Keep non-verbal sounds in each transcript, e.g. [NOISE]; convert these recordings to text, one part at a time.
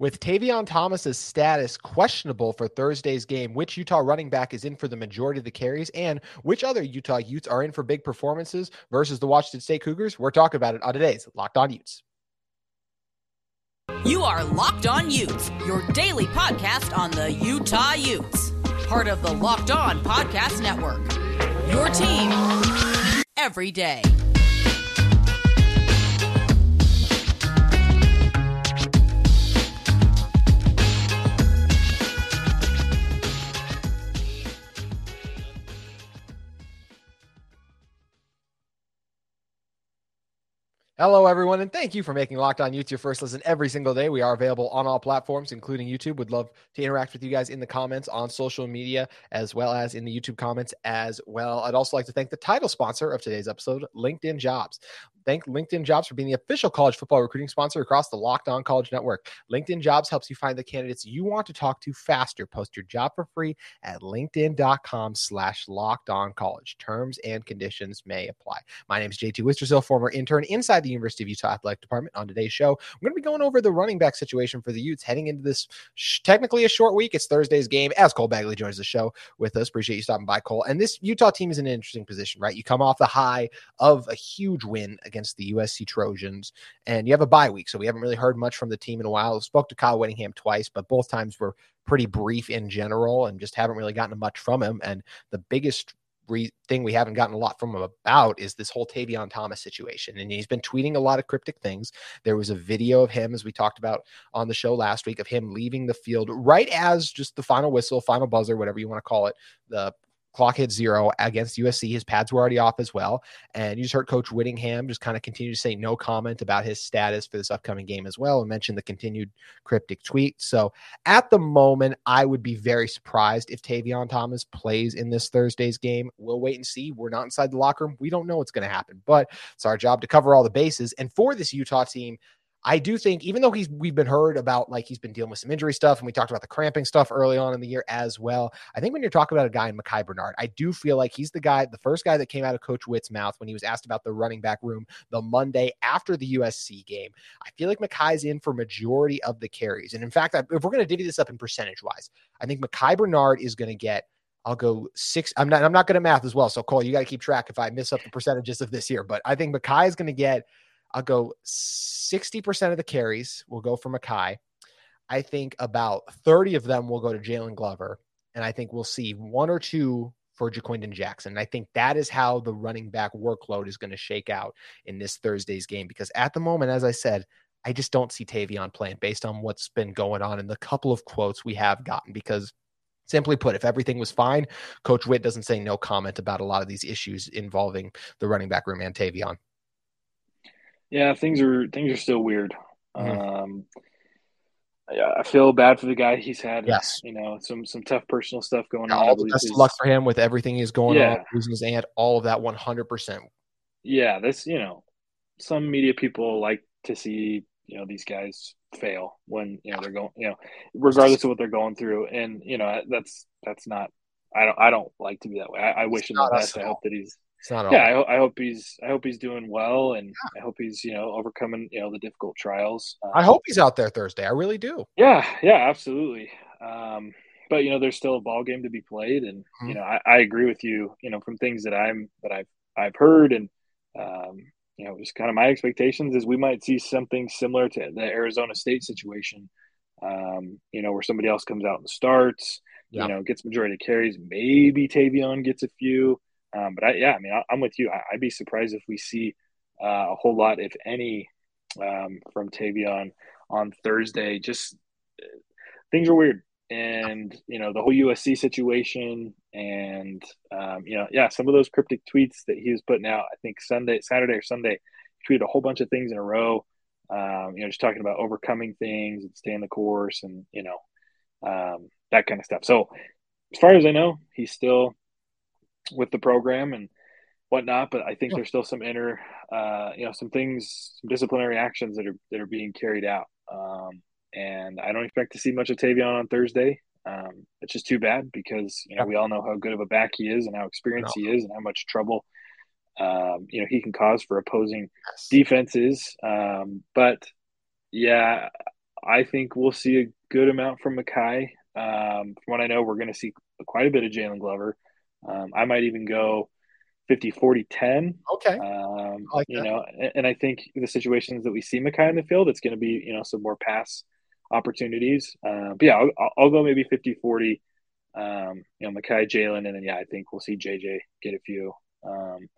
With Tavion Thomas's status questionable for Thursday's game, which Utah running back is in for the majority of the carries, and which other Utah Utes are in for big performances versus the Washington State Cougars? We're talking about it on today's Locked On Utes. You are Locked On Utes, your daily podcast on the Utah Utes, part of the Locked On Podcast Network. Your team every day. Hello, everyone, and thank you for making Locked On Utes your first listen every single day. We are available on all platforms, including YouTube. Would love to interact with you guys in the comments on social media, as well as in the YouTube comments as well. I'd also like to thank the title sponsor of today's episode, LinkedIn Jobs. Thank LinkedIn Jobs for being the official college football recruiting sponsor across the Locked On College Network. LinkedIn Jobs helps you find the candidates you want to talk to faster. Post your job for free at linkedin.com slash locked on college. Terms and conditions may apply. My name is JT Wistersill, former intern inside the University of Utah Athletic Department. On today's show, we're going to be going over the running back situation for the Utes heading into this sh- technically a short week. It's Thursday's game as Cole Bagley joins the show with us. Appreciate you stopping by, Cole. And this Utah team is in an interesting position, right? You come off the high of a huge win against the USC Trojans, and you have a bye week, so we haven't really heard much from the team in a while. I spoke to Kyle Whittingham twice, but both times were pretty brief in general, and just haven't really gotten much from him. And the biggest re- thing we haven't gotten a lot from him about is this whole Tavion Thomas situation. And he's been tweeting a lot of cryptic things. There was a video of him, as we talked about on the show last week, of him leaving the field right as just the final whistle, final buzzer, whatever you want to call it, the clock hit zero against USC. His pads were already off as well. And you just heard Coach Whittingham just kind of continue to say no comment about his status for this upcoming game as well and mention the continued cryptic tweet. So at the moment, I would be very surprised if Tavion Thomas plays in this Thursday's game. We'll wait and see. We're not inside the locker room. We don't know what's going to happen, but it's our job to cover all the bases. And for this Utah team, I do think, even though he's we've been heard about like he's been dealing with some injury stuff, and we talked about the cramping stuff early on in the year as well. I think when you're talking about a guy in Micah Bernard, I do feel like he's the guy, the first guy that came out of Coach Witt's mouth when he was asked about the running back room the Monday after the USC game. I feel like Micah's in for majority of the carries, and in fact, if we're going to divvy this up in percentage wise, I think Micah Bernard is going to get I'll go six. I'm not. I'm not good at math as well. So Cole, you got to keep track if I miss up the percentages of this year. But I think Micah is going to get I'll go 60% of the carries will go for Mekhi. I think about 30 of them will go to Jaylon Glover. And I think we'll see one or two for Ja'Quinden Jackson. And I think that is how the running back workload is going to shake out in this Thursday's game. Because at the moment, as I said, I just don't see Tavion playing based on what's been going on and the couple of quotes we have gotten. Because simply put, if everything was fine, Coach Witt doesn't say no comment about a lot of these issues involving the running back room and Tavion. Yeah, things are things are still weird. Mm-hmm. Um, yeah, I feel bad for the guy. He's had, yes, you know, some some tough personal stuff going yeah, on. All the best of luck for him with everything he's going yeah. on, losing his aunt, all of that, one hundred percent. Yeah, this you know, some media people like to see you know these guys fail when you know they're going, you know, regardless of what they're going through, and you know that's that's not. I don't. I don't like to be that way. I, I wish him the best. I hope that he's it's not. Yeah, I, I, hope he's. I hope he's doing well, and yeah. I hope he's you know overcoming you know the difficult trials. Um, I hope he's out there Thursday. I really do. Yeah, yeah, absolutely. Um, but you know, there's still a ball game to be played, and mm-hmm. you know, I, I, agree with you. You know, from things that I'm that I've I've heard, and um, you know, just kind of my expectations is we might see something similar to the Arizona State situation. Um, you know, where somebody else comes out and starts. Yeah. You know, gets majority of carries. Maybe Tavion gets a few. Um, but I, yeah, I mean, I, am with you. I, would be surprised if we see uh, a whole lot, if any, um, from Tavion on Thursday. Just uh, things are weird, and you know the whole USC situation, and um, you know, yeah, some of those cryptic tweets that he was putting out. I think Sunday, Saturday or Sunday, tweeted a whole bunch of things in a row. Um, you know, just talking about overcoming things and staying the course, and you know, um, that kind of stuff. So, as far as I know, he's still with the program and whatnot. But I think there's still some inner, uh, you know, some things, some disciplinary actions that are that are being carried out. Um, and I don't expect to see much of Tavion on Thursday. Um, it's just too bad because you know we all know how good of a back he is and how experienced no. he is and how much trouble um, you know he can cause for opposing yes. defenses. Um, but yeah, I think we'll see a good amount from Mackay. Um, from what I know, we're going to see quite a bit of Jaylon Glover. Um, I might even go 50 40 10. Okay. Um, like you that. know, and, and, I think the situations that we see Mekhi in the field, it's going to be, you know, some more pass opportunities. Uh, but yeah, I'll, I'll, go maybe 50 40. Um, you know, Mekhi, Jaylon, and then yeah, I think we'll see JJ get a few. Um,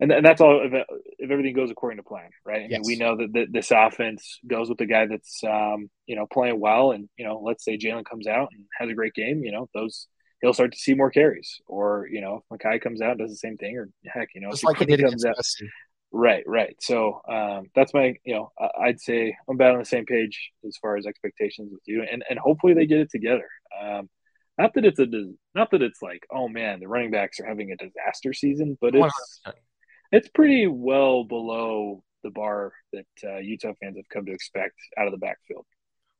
and, and that's all if, if everything goes according to plan, right? I yes. mean, we know that, that this offense goes with the guy that's um, you know playing well, and you know, let's say Jaylon comes out and has a great game, you know, those he'll start to see more carries, or you know, Mekhi comes out and does the same thing, or heck, you know, like he comes out. Right, right. So um, that's my, you know, I'd say I'm about on the same page as far as expectations with you, and and hopefully they get it together. Um, not that it's a, not that it's like, oh man, the running backs are having a disaster season, but it's 100% it's pretty well below the bar that uh, Utah fans have come to expect out of the backfield.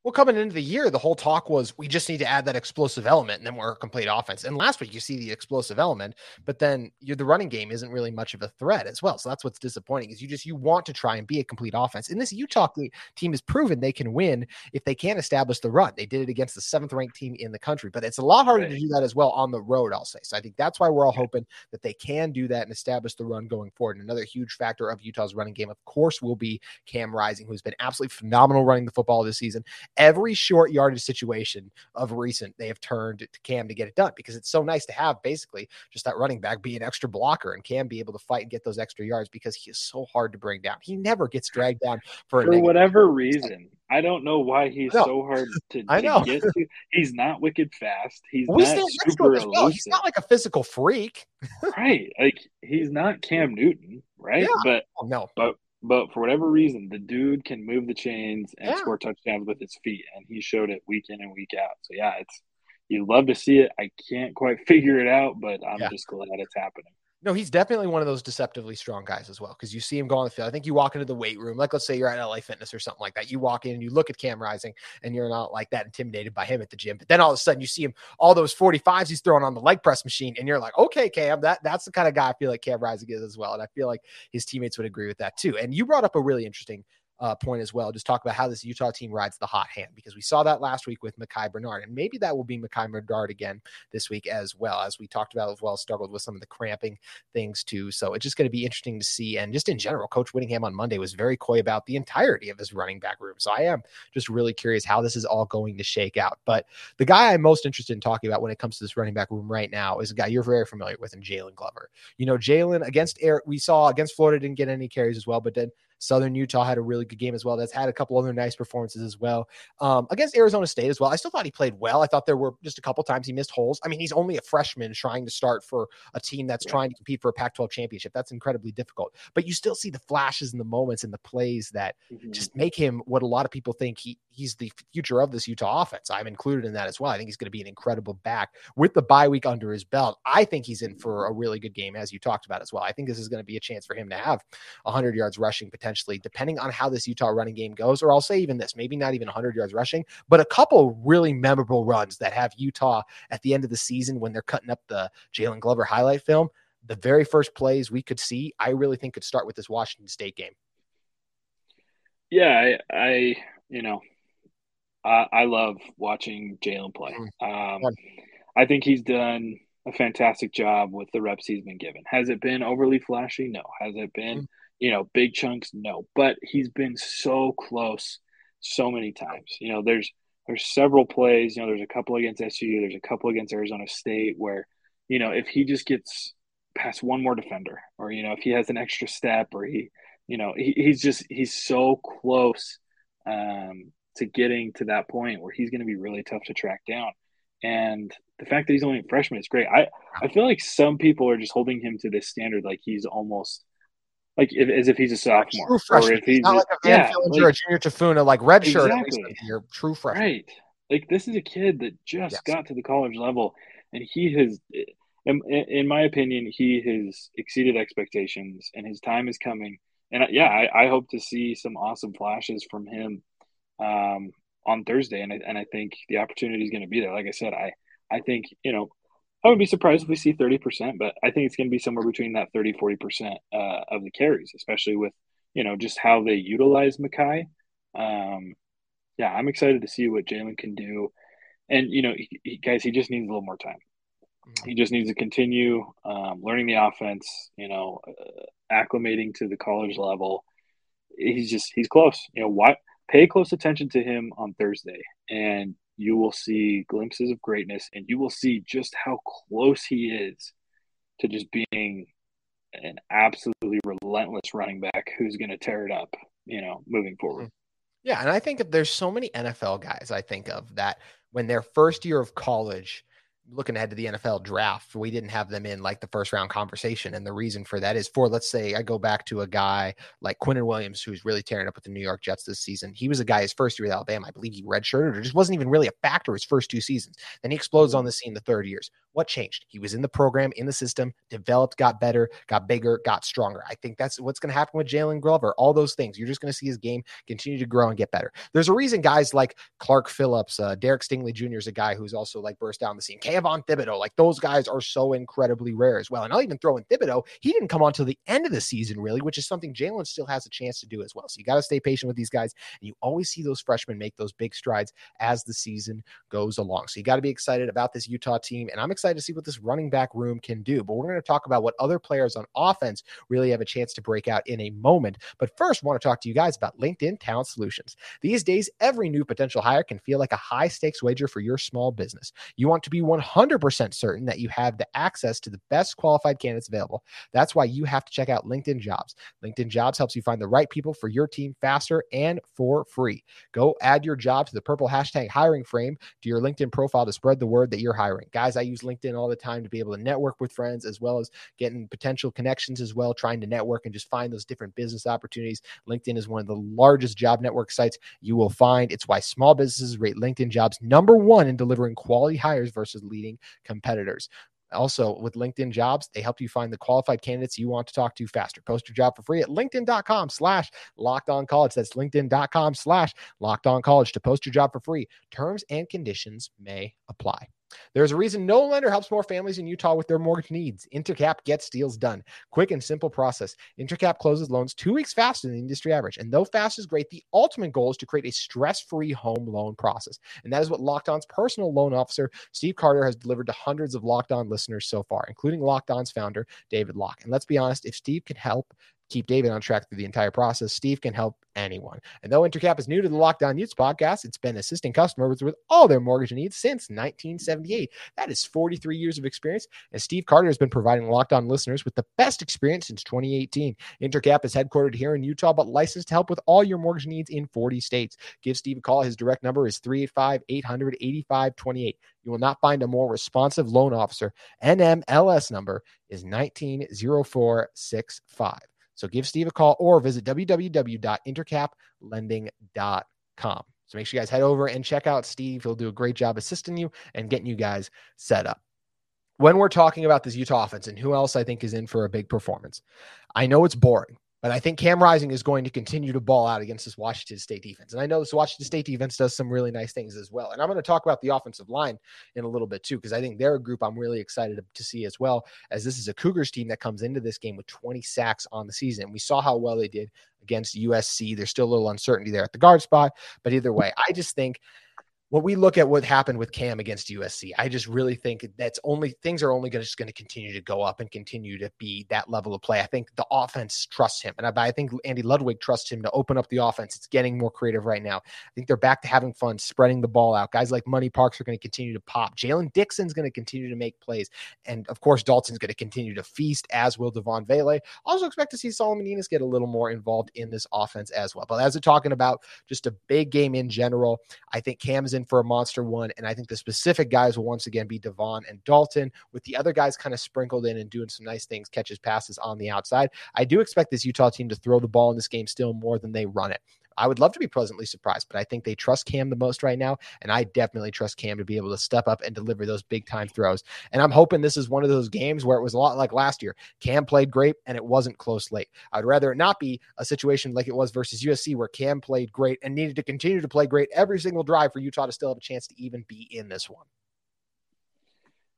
Well, coming into the year, the whole talk was we just need to add that explosive element and then we're a complete offense. And last week, you see the explosive element, but then the running game isn't really much of a threat as well. So that's what's disappointing is you just you want to try and be a complete offense. And this Utah team has proven they can win if they can establish the run. They did it against the seventh ranked team in the country, but it's a lot harder right. to do that as well on the road, I'll say. So I think that's why we're all hoping that they can do that and establish the run going forward. And another huge factor of Utah's running game, of course, will be Cam Rising, who's been absolutely phenomenal running the football this season. Every short yardage situation of recent they have turned to Cam to get it done because it's so nice to have basically just that running back be an extra blocker and Cam be able to fight and get those extra yards because he is so hard to bring down. He never gets dragged down for, for whatever reason. I don't know why he's so hard to, [LAUGHS] I know. get to. He's not wicked fast. He's we not super elusive. Well. He's not like a physical freak. right. Like he's not Cam Newton, right? Yeah. But oh, no. But but for whatever reason, the dude can move the chains and yeah. score touchdowns with his feet, and he showed it week in and week out. So yeah, it's you love to see it. I can't quite [LAUGHS] figure it out, but I'm yeah. just glad it's happening. No, he's definitely one of those deceptively strong guys as well. Because you see him go on the field. I think you walk into the weight room, like let's say you're at LA Fitness or something like that. You walk in and you look at Cam Rising, and you're not like that intimidated by him at the gym. But then all of a sudden, you see him all those 45s he's throwing on the leg press machine, and you're like, okay, Cam, that that's the kind of guy I feel like Cam Rising is as well. And I feel like his teammates would agree with that too. And you brought up a really interesting uh, point as well. Just talk about how this Utah team rides the hot hand because we saw that last week with Mekhi Bernard, and maybe that will be Mekhi Bernard again this week as well. As we talked about as well, struggled with some of the cramping things too. So it's just going to be interesting to see. And just in general, Coach Whittingham on Monday was very coy about the entirety of his running back room. So I am just really curious how this is all going to shake out. But the guy I'm most interested in talking about when it comes to this running back room right now is a guy you're very familiar with, and Jaylon Glover. You know, Jaylon against Air, we saw against Florida didn't get any carries as well, but then Southern Utah had a really good game as well. That's had a couple other nice performances as well. Um, against Arizona State as well. I still thought he played well. I thought there were just a couple times he missed holes. I mean, he's only a freshman trying to start for a team that's yeah. trying to compete for a Pac 12 championship. That's incredibly difficult. But you still see the flashes and the moments and the plays that mm-hmm. just make him what a lot of people think he he's the future of this Utah offense. I'm included in that as well. I think he's going to be an incredible back with the bye week under his belt. I think he's in for a really good game, as you talked about as well. I think this is going to be a chance for him to have 100 yards rushing potentially, depending on how this Utah running game goes. Or I'll say even this, maybe not even 100 yards rushing, but a couple really memorable runs that have Utah at the end of the season when they're cutting up the Jaylon Glover highlight film. The very first plays we could see, I really think could start with this Washington State game. Yeah, I, I you know, I, I love watching Jaylon play. Mm. Um, I think he's done a fantastic job with the reps he's been given. Has it been overly flashy? No. Has it been, mm. You know, big chunks? No. But he's been so close so many times. You know, there's there's several plays. You know, there's a couple against SU. There's a couple against Arizona State where, you know, if he just gets past one more defender, or you know, if he has an extra step, or he, you know, he, he's just he's so close um, to getting to that point where he's going to be really tough to track down. And the fact that he's only a freshman is great. I, I feel like some people are just holding him to this standard like he's almost like if, as if he's a sophomore. True freshman. Or if he's not just, like a Van yeah, Fillinger like, a junior Tafuna, like red shirt. Exactly. You're true freshman. Right. Like this is a kid that just yes. got to the college level and he has in, in, my opinion, he has exceeded expectations and his time is coming. And yeah, I, I hope to see some awesome flashes from him um, on Thursday, and I, and I think the opportunity is going to be there. Like I said, I I think you know I would be surprised if we see thirty percent, but I think it's going to be somewhere between that 30 40 percent uh, of the carries, especially with you know just how they utilize Mackay. Um, yeah, I'm excited to see what Jaylon can do. And you know, he, he, guys, he just needs a little more time. Mm-hmm. He just needs to continue um, learning the offense. You know, uh, acclimating to the college level. He's just he's close. You know, what pay close attention to him on Thursday, and you will see glimpses of greatness, and you will see just how close he is to just being an absolutely relentless running back who's going to tear it up. You know, moving forward. Mm-hmm. Yeah, and I think of there's so many NFL guys I think of that when their first year of college looking ahead to the NFL draft, we didn't have them in like the first round conversation. And the reason for that is for, let's say, I go back to a guy like Quinnen Williams, who's really tearing up with the New York Jets this season. He was a guy his first year at Alabama. I believe he redshirted or just wasn't even really a factor his first two seasons. Then he explodes on the scene the third years. What changed? He was in the program, in the system, developed, got better, got bigger, got stronger. I think that's what's going to happen with Jaylon Glover. All those things. You're just going to see his game continue to grow and get better. There's a reason guys like Clark Phillips, uh, Derek Stingley Jr. is a guy who's also like burst down the scene. Kayvon Thibodeaux, like those guys are so incredibly rare as well. And I'll even throw in Thibodeaux. He didn't come on till the end of the season, really, which is something Jaylon still has a chance to do as well. So you got to stay patient with these guys. And you always see those freshmen make those big strides as the season goes along. So you got to be excited about this Utah team. And I'm excited to see what this running back room can do. But we're going to talk about what other players on offense really have a chance to break out in a moment. But first, want to talk to you guys about LinkedIn Talent Solutions. These days, every new potential hire can feel like a high stakes wager for your small business. You want to be 100% certain that you have the access to the best qualified candidates available. That's why you have to check out LinkedIn Jobs. LinkedIn Jobs helps you find the right people for your team faster and for free. Go add your job to the purple hashtag hiring frame to your LinkedIn profile to spread the word that you're hiring. Guys, I use LinkedIn all the time to be able to network with friends as well as getting potential connections as well, trying to network and just find those different business opportunities. LinkedIn is one of the largest job network sites you will find. It's why small businesses rate LinkedIn jobs number one in delivering quality hires versus leading competitors. Also, with LinkedIn jobs, they help you find the qualified candidates you want to talk to faster. Post your job for free at LinkedIn.com slash locked on college. That's LinkedIn.com slash locked on college to post your job for free. Terms and conditions may apply. There's a reason no lender helps more families in Utah with their mortgage needs. Intercap gets deals done. Quick and simple process. Intercap closes loans two weeks faster than the industry average. And though fast is great, the ultimate goal is to create a stress free home loan process. And that is what Locked On's personal loan officer, Steve Carter, has delivered to hundreds of Locked On listeners so far, including Locked On's founder, David Locke. And let's be honest, if Steve can help, keep David on track through the entire process. Steve can help anyone. And though Intercap is new to the Locked On Utes podcast, it's been assisting customers with all their mortgage needs since 1978. That is 43 years of experience. And Steve Carter has been providing Locked On listeners with the best experience since 2018. Intercap is headquartered here in Utah, but licensed to help with all your mortgage needs in 40 states. Give Steve a call. His direct number is 385 800 8528. You will not find a more responsive loan officer. NMLS number is 190465. So give Steve a call or visit www.intercaplending.com. So make sure you guys head over and check out Steve. He'll do a great job assisting you and getting you guys set up. When we're talking about this Utah offense and who else I think is in for a big performance, I know it's boring, but I think Cam Rising is going to continue to ball out against this Washington State defense. And I know this Washington State defense does some really nice things as well. And I'm going to talk about the offensive line in a little bit too, because I think they're a group I'm really excited to see as well, as this is a Cougars team that comes into this game with 20 sacks on the season. We saw how well they did against USC. There's still a little uncertainty there at the guard spot. But either way, I just think when we look at what happened with Cam against USC, I just really think that's only things are only gonna, just going to continue to go up and continue to be that level of play. I think the offense trusts him, and I, I, think Andy Ludwig trusts him to open up the offense. It's getting more creative right now. I think they're back to having fun, spreading the ball out. Guys like Money Parks are going to continue to pop. Jaylen Dixon's going to continue to make plays, and of course Dalton's going to continue to feast, as will Devaughn Vele. Also expect to see Solomon Enis get a little more involved in this offense as well. But as we're talking about just a big game in general, I think Cam's in for a monster one. And I think the specific guys will once again be Devaughn and Dalton, with the other guys kind of sprinkled in and doing some nice things, catches passes on the outside. I do expect this Utah team to throw the ball in this game still more than they run it. I would love to be pleasantly surprised, but I think they trust Cam the most right now. And I definitely trust Cam to be able to step up and deliver those big time throws. And I'm hoping this is one of those games where it was a lot like last year. Cam played great and it wasn't close late. I'd rather it not be a situation like it was versus USC where Cam played great and needed to continue to play great every single drive for Utah to still have a chance to even be in this one.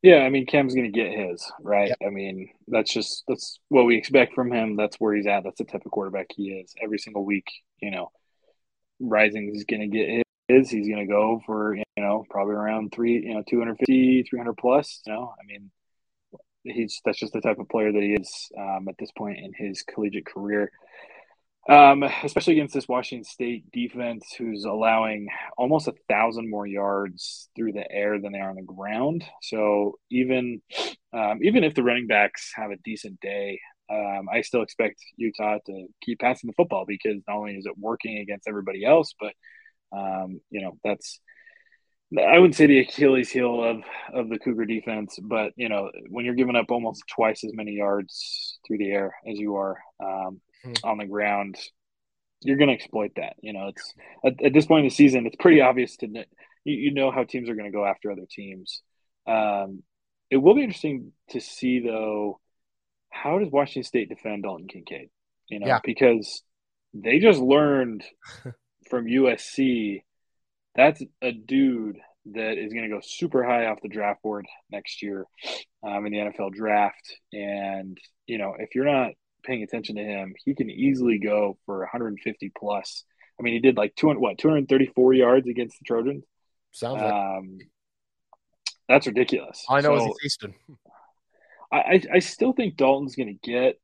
Yeah, I mean Cam's going to get his right. Yep. I mean that's just that's what we expect from him. That's where he's at. That's the type of quarterback he is. Every single week, you know, Rising is going to get his. He's going to go for, you know, probably around three, you know, 250, 300 plus. You know, I mean, he's that's just the type of player that he is um, at this point in his collegiate career. Um, especially against this Washington State defense, who's allowing almost a thousand more yards through the air than they are on the ground. So even um, even if the running backs have a decent day, um, I still expect Utah to keep passing the football because not only is it working against everybody else, but um, you know that's I wouldn't say the Achilles heel of of the Cougar defense, but you know when you're giving up almost twice as many yards through the air as you are um, hmm. on the ground, you're going to exploit that. You know, it's at, at, this point in the season, it's pretty obvious to you, you know how teams are going to go after other teams. Um, it will be interesting to see though how does Washington State defend Dalton Kincaid? You know, yeah. because they just learned [LAUGHS] from USC that's a dude that is going to go super high off the draft board next year um, in the NFL draft. And, you know, if you're not paying attention to him, he can easily go for 150 plus. I mean, he did like 200, what, 234 yards against the Trojans? Sounds like. Um, that's ridiculous. I know so, Easton. I, I still think Dalton's going to get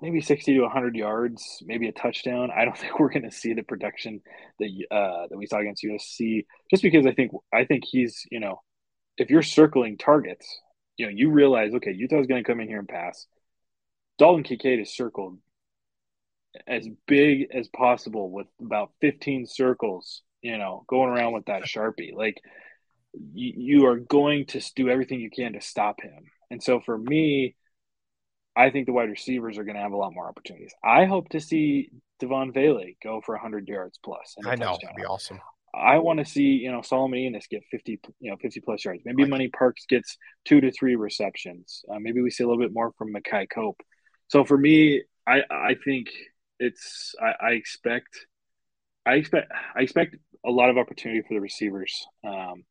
maybe 60 to 100 yards, maybe a touchdown. I don't [LAUGHS] think we're going to see the production that uh, that we saw against USC, just because I think I think he's you know, if you're circling targets, you know, you realize okay, Utah's going to come in here and pass. Dalton Kincaid is circled as big as possible with about 15 circles, you know, going around with that sharpie. Like you, you are going to do everything you can to stop him. And so for me, I think the wide receivers are going to have a lot more opportunities. I hope to see Devaughn Vele go for 100 yards plus. I know, that'd be awesome. I want to see, you know, Solomon Enis get 50, you know, 50 plus yards. Maybe right. Money Parks gets two to three receptions. Uh, maybe we see a little bit more from Makai Cope. So for me, I, I think it's, I, I expect, I expect, I expect a lot of opportunity for the receivers um,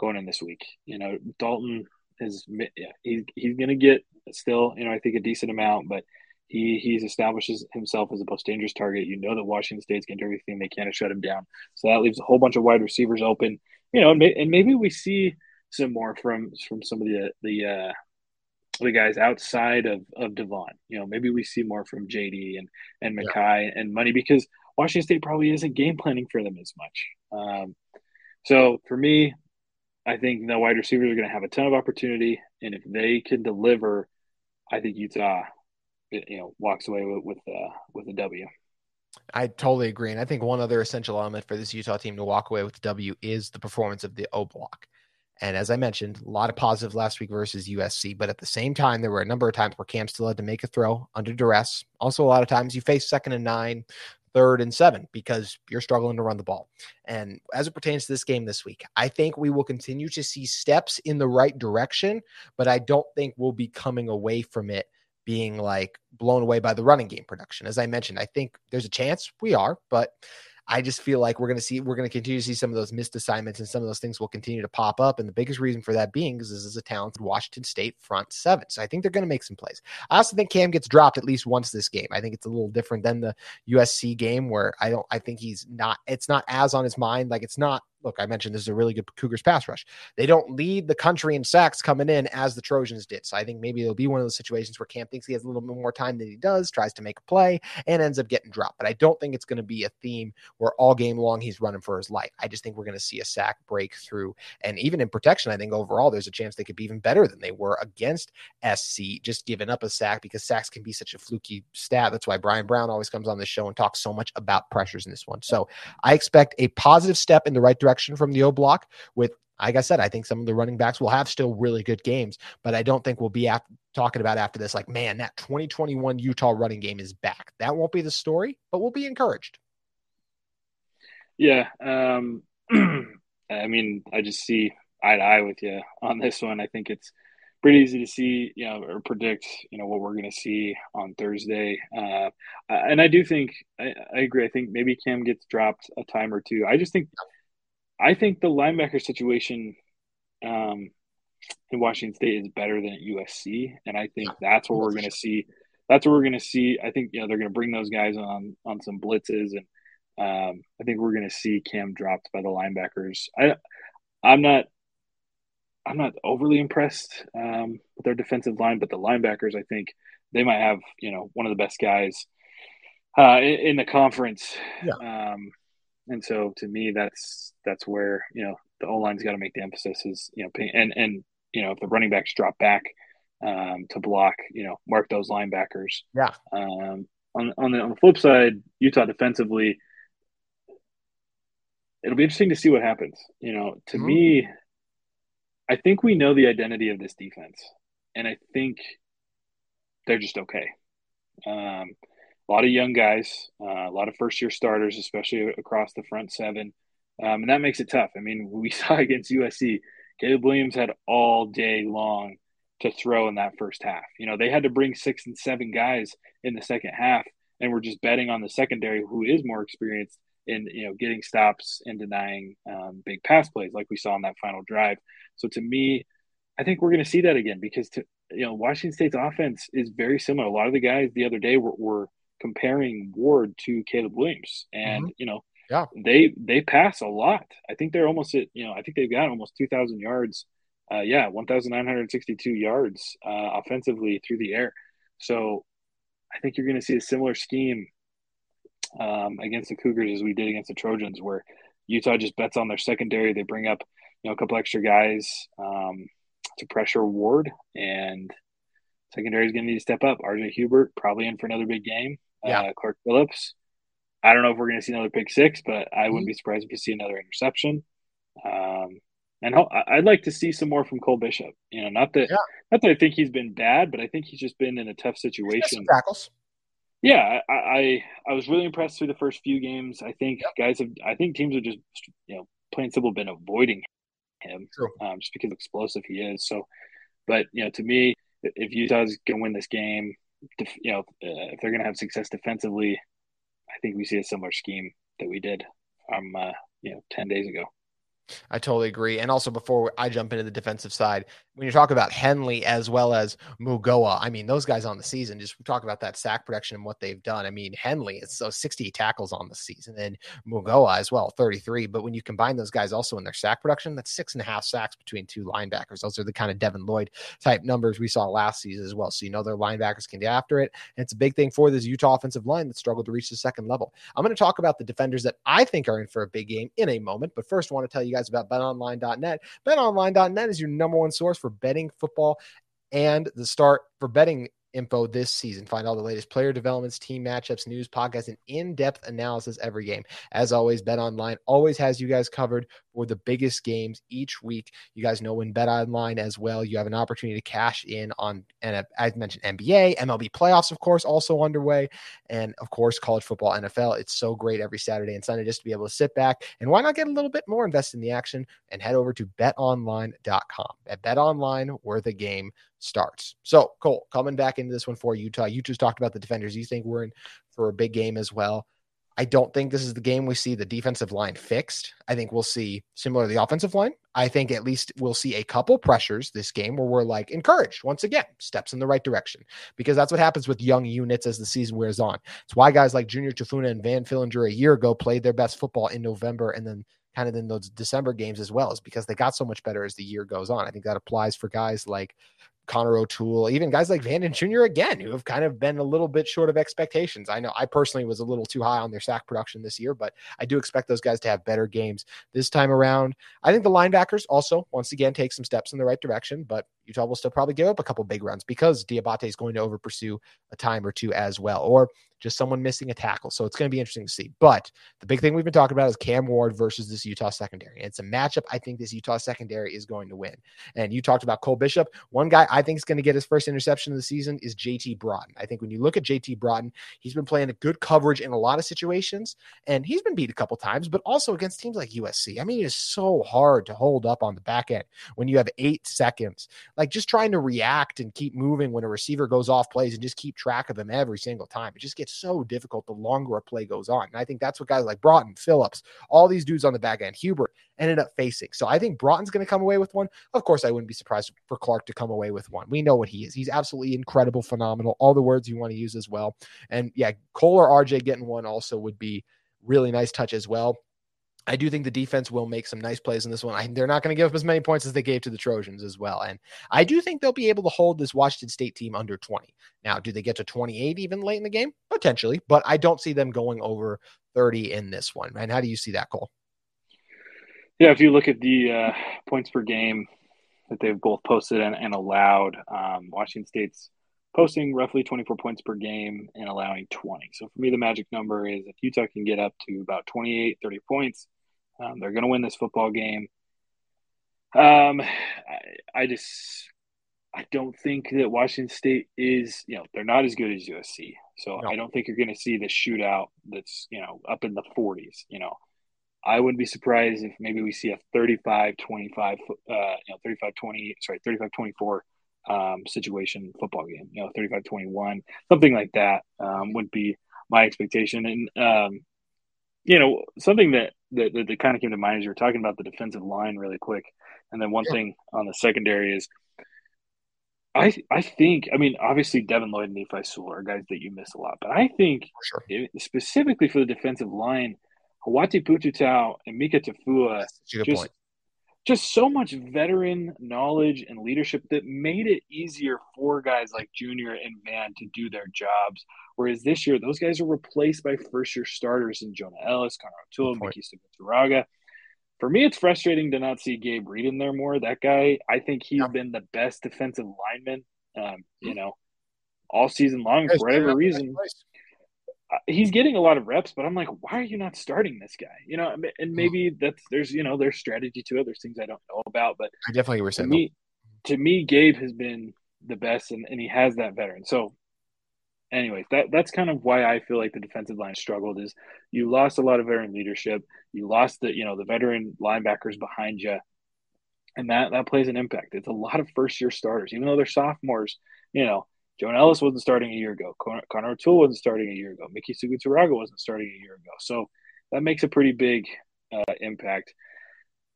going in this week. You know, Dalton is, yeah, he's, he's going to get still, you know, I think a decent amount, but he he's establishes himself as the most dangerous target. You know that Washington State's going to do everything they can to shut him down. So that leaves a whole bunch of wide receivers open. You know, and, may, and maybe we see some more from from some of the the uh, the guys outside of of Devaughn. You know, maybe we see more from JD and and Makai yeah. and Money because Washington State probably isn't game planning for them as much. Um, so for me, I think the wide receivers are going to have a ton of opportunity, and if they can deliver, I think Utah, you know, walks away with with, uh, with a W. I totally agree, and I think one other essential element for this Utah team to walk away with the W is the performance of the O block. And as I mentioned, a lot of positive last week versus USC, but at the same time, there were a number of times where Cam still had to make a throw under duress. Also, a lot of times you face second and nine, third and seven because you're struggling to run the ball. And as it pertains to this game this week, I think we will continue to see steps in the right direction, but I don't think we'll be coming away from it being like blown away by the running game production. As I mentioned, I think there's a chance we are, but I just feel like we're going to see we're going to continue to see some of those missed assignments and some of those things will continue to pop up. And the biggest reason for that being is this is a talented Washington State front seven. So I think they're going to make some plays. I also think Cam gets dropped at least once this game. I think it's a little different than the USC game where I don't I think he's not it's not as on his mind. Like it's not look, I mentioned this is a really good Cougars pass rush. They don't lead the country in sacks coming in as the Trojans did. So I think maybe it'll be one of those situations where Cam thinks he has a little bit more time than he does, tries to make a play, and ends up getting dropped. But I don't think it's going to be a theme where all game long he's running for his life. I just think we're going to see a sack breakthrough. And even in protection, I think overall there's a chance they could be even better than they were against SC, just giving up a sack because sacks can be such a fluky stat. That's why Brian Brown always comes on the show and talks so much about pressures in this one. So I expect a positive step in the right direction from the O block with like I said, I think some of the running backs will have still really good games, but I don't think we'll be talking about after this like, man, that 2021 Utah running game is back. That won't be the story, but we'll be encouraged. Yeah. Um, [CLEARS THROAT] I mean, I just see eye to eye with you on this one. I think it's pretty easy to see, you know, or predict, you know, what we're going to see on Thursday. Uh, and I do think, I, I, agree. I think maybe Cam gets dropped a time or two. I just think I think the linebacker situation um, in Washington State is better than at USC, and I think that's what we're going to see. That's what we're going to see. I think you know they're going to bring those guys on on some blitzes, and Um, I think we're going to see Cam dropped by the linebackers. I, I'm not, I'm not overly impressed um, with their defensive line, but the linebackers, I think they might have, you know, one of the best guys uh, in, in, the conference. Yeah. Um, and so to me, that's that's where you know the O line's got to make the emphasis is you know and and you know if the running backs drop back um, to block, you know, mark those linebackers. Yeah. Um, on on the on the flip side, Utah defensively, it'll be interesting to see what happens. You know, to mm-hmm. me, I think we know the identity of this defense, and I think they're just okay. Um, a lot of young guys, uh, a lot of first year starters, especially across the front seven. Um, and that makes it tough. I mean, [LAUGHS] we saw against USC, Caleb Williams had all day long to throw in that first half. You know, they had to bring six and seven guys in the second half, and we're just betting on the secondary, who is more experienced in you know getting stops and denying um, big pass plays, like we saw in that final drive. So to me, I think we're going to see that again because to you know Washington State's offense is very similar. A lot of the guys the other day were, were comparing Ward to Caleb Williams, and mm-hmm. you know, yeah, they they pass a lot. I think they're almost at you know, I think they've got almost two thousand yards. Uh, yeah, one thousand nine hundred sixty-two yards uh, offensively through the air. So, I think you're going to see a similar scheme um, against the Cougars as we did against the Trojans, where Utah just bets on their secondary. They bring up you know a couple extra guys um, to pressure Ward, and secondary is going to need to step up. RJ Hubert probably in for another big game yeah. uh, Clark Phillips. I don't know if we're going to see another pick six, but I wouldn't mm-hmm. be surprised if we see another interception. Um, and I'd like to see some more from Cole Bishop. You know, not that yeah. not that I think he's been bad, but I think he's just been in a tough situation. Tackles. Yeah, I, I, I was really impressed through the first few games. I think yep. guys have I think teams have just you know plain simple been avoiding him um, just because explosive he is. So, but you know, to me, if Utah's going to win this game, you know, uh, if they're going to have success defensively, I think we see a similar scheme that we did from uh, you know ten days ago. I totally agree. And also, before I jump into the defensive side, when you talk about Henley as well as Mauigoa, I mean, those guys on the season, just talk about that sack production and what they've done. I mean, Henley is so 60 tackles on the season and Mauigoa as well, 33. But when you combine those guys also in their sack production, that's six and a half sacks between two linebackers. Those are the kind of Devin Lloyd type numbers we saw last season as well. So, you know, their linebackers can get after it. And it's a big thing for this Utah offensive line that struggled to reach the second level. I'm going to talk about the defenders that I think are in for a big game in a moment. But first, I want to tell you guys about betonline.net. Betonline.net is your number one source for betting football and the start for betting info this season. Find all the latest player developments, team matchups, news, podcasts, and in-depth analysis every game. As always, Bet Online always has you guys covered for the biggest games each week. You guys know when Bet Online as well, you have an opportunity to cash in on, and I mentioned NBA, MLB playoffs, of course, also underway, and of course, college football, NFL. It's so great every Saturday and Sunday just to be able to sit back and why not get a little bit more invested in the action and head over to betonline.com. At Bet Online, where the game starts. So, Cole, coming back into this one for Utah, you just talked about the defenders. You think we're in for a big game as well. I don't think this is the game we see the defensive line fixed. I think we'll see similar to the offensive line. I think at least we'll see a couple pressures this game where we're like encouraged once again, steps in the right direction because that's what happens with young units as the season wears on. It's why guys like Junior Tafuna and Van Fillinger a year ago played their best football in November and then kind of in those December games as well, is because they got so much better as the year goes on. I think that applies for guys like Connor O'Toole, even guys like Vanden Jr. again, who have kind of been a little bit short of expectations. I know I personally was a little too high on their sack production this year, but I do expect those guys to have better games this time around. I think the linebackers also, once again, take some steps in the right direction, but Utah will still probably give up a couple big runs because Diabate is going to over pursue a time or two as well, or just someone missing a tackle. So it's going to be interesting to see. But the big thing we've been talking about is Cam Ward versus this Utah secondary. It's a matchup I think this Utah secondary is going to win. And you talked about Cole Bishop. One guy I think is going to get his first interception of the season is JT Broughton. I think when you look at JT Broughton, he's been playing a good coverage in a lot of situations, and he's been beat a couple times, but also against teams like USC. I mean, it is so hard to hold up on the back end when you have eight seconds like just trying to react and keep moving when a receiver goes off plays and just keep track of them every single time. It just gets so difficult the longer a play goes on. And I think that's what guys like Broughton, Phillips, all these dudes on the back end, Hubert ended up facing. So I think Broughton's going to come away with one. Of course, I wouldn't be surprised for Clark to come away with one. We know what he is. He's absolutely incredible, phenomenal, all the words you want to use as well. And yeah, Cole or RJ getting one also would be really nice touch as well. I do think the defense will make some nice plays in this one. I, they're not going to give up as many points as they gave to the Trojans as well. And I do think they'll be able to hold this Washington State team under 20. Now, do they get to 28 even late in the game? Potentially, but I don't see them going over 30 in this one. And how do you see that, Cole? Yeah, if you look at the uh, points per game that they've both posted and, and allowed, um, Washington State's posting roughly 24 points per game and allowing 20. So for me, the magic number is if Utah can get up to about 28, 30 points, um, they're going to win this football game. Um, I, I, just I don't think that Washington State is you know they're not as good as USC, so no. I don't think you're going to see the shootout that's you know up in the 40s. You know, I wouldn't be surprised if maybe we see a 35 25, uh, you know, 35 20, sorry, 35 24 um, situation football game, you know, 35 21, something like that um, would be my expectation. And, um, you know, something that, that, that, kind of came to mind as you were talking about the defensive line really quick. And then one thing on the secondary is I I think I mean obviously Devin Lloyd and Nephi Sewell are guys that you miss a lot, but I think sure. it, specifically for the defensive line, Hauati Pututau and Mika Tafua just point just so much veteran knowledge and leadership that made it easier for guys like Junior and Van to do their jobs. Whereas this year, those guys are replaced by first year starters in Jonah Ellis, Connor O'Toole, Miki Suguturaga. For me, it's frustrating to not see Gabe Reid in there more. That guy, I think he's yeah. been the best defensive lineman, um, you know, all season long for whatever reason he's getting a lot of reps, but I'm like, why are you not starting this guy? You know, and maybe that's there's you know there's strategy to it. There's things I don't know about, but I definitely were saying to me, to me, Gabe has been the best, and, and he has that veteran. So, anyways, that that's kind of why I feel like the defensive line struggled. Is you lost a lot of veteran leadership, you lost the you know the veteran linebackers behind you, and that that plays an impact. It's a lot of first year starters, even though they're sophomores. You know, Jonah Ellis wasn't starting a year ago. Connor, Connor O'Toole wasn't starting a year ago. Miki Suguturaga wasn't starting a year ago. So that makes a pretty big uh, impact.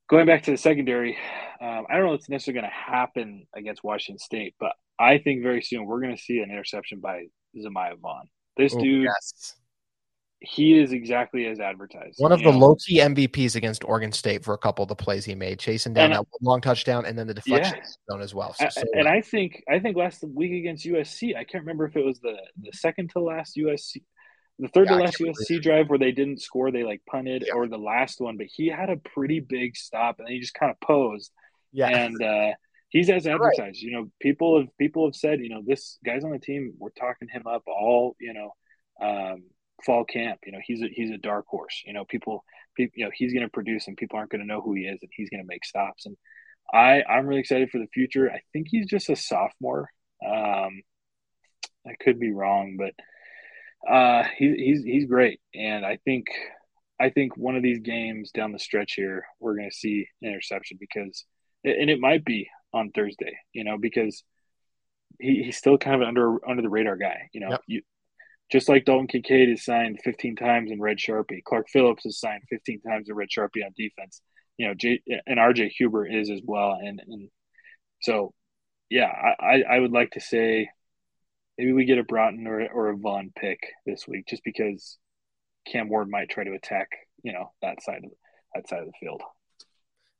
Going back to the secondary, um, I don't know if it's necessarily going to happen against Washington State, but I think very soon we're going to see an interception by Zemaiah Vaughn. This oh, dude, yes he is exactly as advertised. One of the low key MVPs against Oregon State for a couple of the plays he made, chasing down and, that long touchdown and then the deflection yeah. zone as well. So, so and I think I think last week against USC, I can't remember if it was the the second to last USC, the third yeah, to last USC drive where they didn't score, they like punted, yeah. or the last one, but he had a pretty big stop and he just kind of posed. Yeah, and uh, he's as advertised. Right. You know, people have people have said, you know, this guy's on the team. We're talking him up all, you know. Um, fall camp. You know, he's a, he's a dark horse. You know, people, people you know, he's going to produce, and people aren't going to know who he is, and he's going to make stops. And I, I'm really excited for the future. I think he's just a sophomore. Um, I could be wrong, but uh, he, he's he's great, and I think I think one of these games down the stretch here, we're going to see an interception because, and it might be on Thursday, you know, because he, he's still kind of under under the radar guy. You know, yep. you, just like Dalton Kincaid is signed 15 times in red Sharpie, Clark Phillips is signed 15 times in red Sharpie on defense. You know, J, and RJ Hubert is as well. And, and so, yeah, I, I would like to say maybe we get a Broughton or, or a Vaughn pick this week just because Cam Ward might try to attack, you know, that side of that side of the field.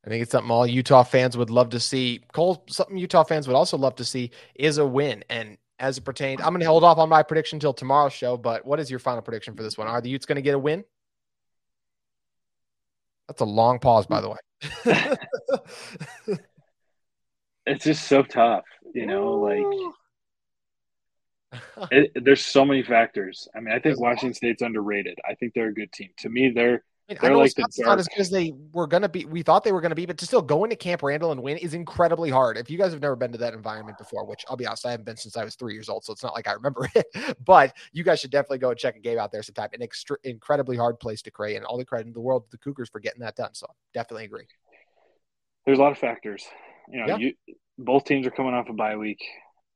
I think it's something all Utah fans would love to see. Cole, something Utah fans would also love to see is a win. And as it pertains. I'm going to hold off on my prediction until tomorrow's show, but what is your final prediction for this one? Are the Utes going to get a win? That's a long pause, by the way. [LAUGHS] it's just so tough, you know, like [LAUGHS] it, there's so many factors. I mean, I think Washington State's underrated. I think they're a good team. To me, they're mean, They're like it's not as good as they were going to be. We thought they were going to be, but to still go into Camp Randall and win is incredibly hard. If you guys have never been to that environment before, which I'll be honest, I haven't been since I was three years old, so it's not like I remember [LAUGHS] it. But you guys should definitely go and check a game out there sometime. An extra, incredibly hard place to create, and all the credit in the world to the Cougars for getting that done. So definitely agree. There's a lot of factors. You know, yeah. you, both teams are coming off a bye week.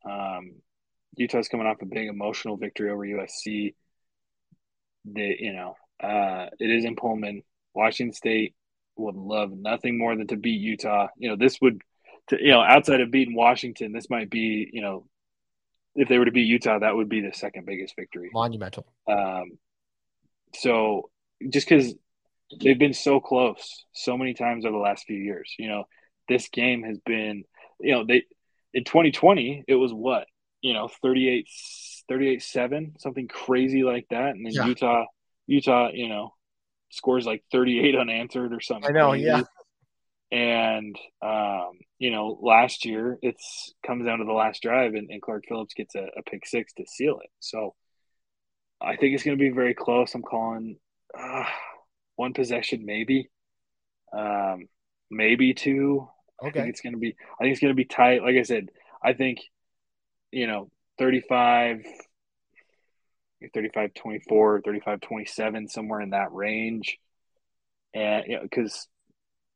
Um, Utah's coming off a big emotional victory over USC. They, you know, uh, it is in Pullman. Washington State would love nothing more than to beat Utah. You know, this would, to, you know, outside of beating Washington, this might be, you know, if they were to beat Utah, that would be the second biggest victory. Monumental. Um, so just because they've been so close so many times over the last few years. You know, this game has been, you know, they in 2020 it was what you know 38 38 7 something crazy like that and then yeah. utah utah you know scores like 38 unanswered or something i know crazy. yeah and um, you know last year it's comes down to the last drive and, and clark phillips gets a, a, pick six to seal it so i think it's going to be very close i'm calling uh, one possession maybe um, maybe two Okay. I think it's going to be. I think it's going to be tight. Like I said, I think, you know, 35, 35 24, 35 27, somewhere in that range. And, you know, because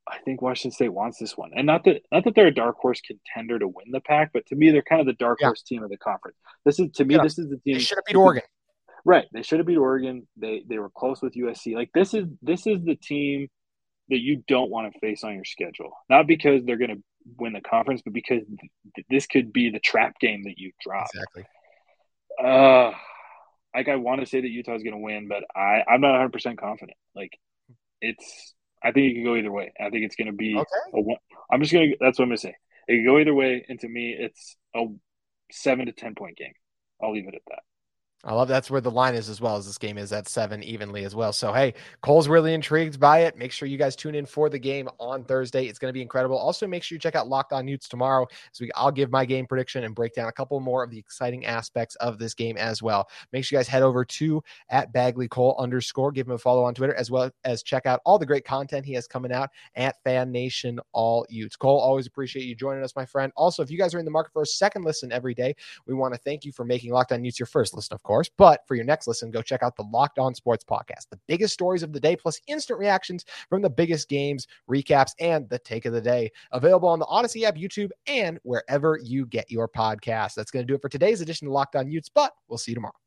I think Washington State wants this one. And not that not that they're a dark horse contender to win the Pac, but to me, they're kind of the dark yeah. horse team of the conference. This is to me, yeah. this is the team. They should have beat Oregon. Right. They should have beat Oregon. They they were close with USC. Like this is this is the team that you don't want to face on your schedule. Not because they're going to win the conference, but because th- this could be the trap game that you drop. Exactly. Uh, like I want to say that Utah's going to win, but I I'm not 100 percent confident. Like it's I think it can go either way. I think it's going to be okay. A, I'm just going to that's what I'm going to say. It can go either way, and to me, it's a seven to ten point game. I'll leave it at that. I love that's where the line is as well as this game is at seven evenly as well. So hey, Cole's really intrigued by it. Make sure you guys tune in for the game on Thursday. It's going to be incredible. Also, make sure you check out Locked On Utes tomorrow. So we, I'll give my game prediction and break down a couple more of the exciting aspects of this game as well. Make sure you guys head over to at Bagley Cole underscore. Give him a follow on Twitter as well as check out all the great content he has coming out at Fan Nation All Utes. Cole, always appreciate you joining us, my friend. Also, if you guys are in the market for a second listen every day, we want to thank you for making Locked On Utes your first listen, of course course. But for your next listen, go check out the Locked On Sports podcast, the biggest stories of the day, plus instant reactions from the biggest games, recaps, and the take of the day. Available on the Audacy app, YouTube, and wherever you get your podcast. That's going to do it for today's edition of Locked On Utes, but we'll see you tomorrow.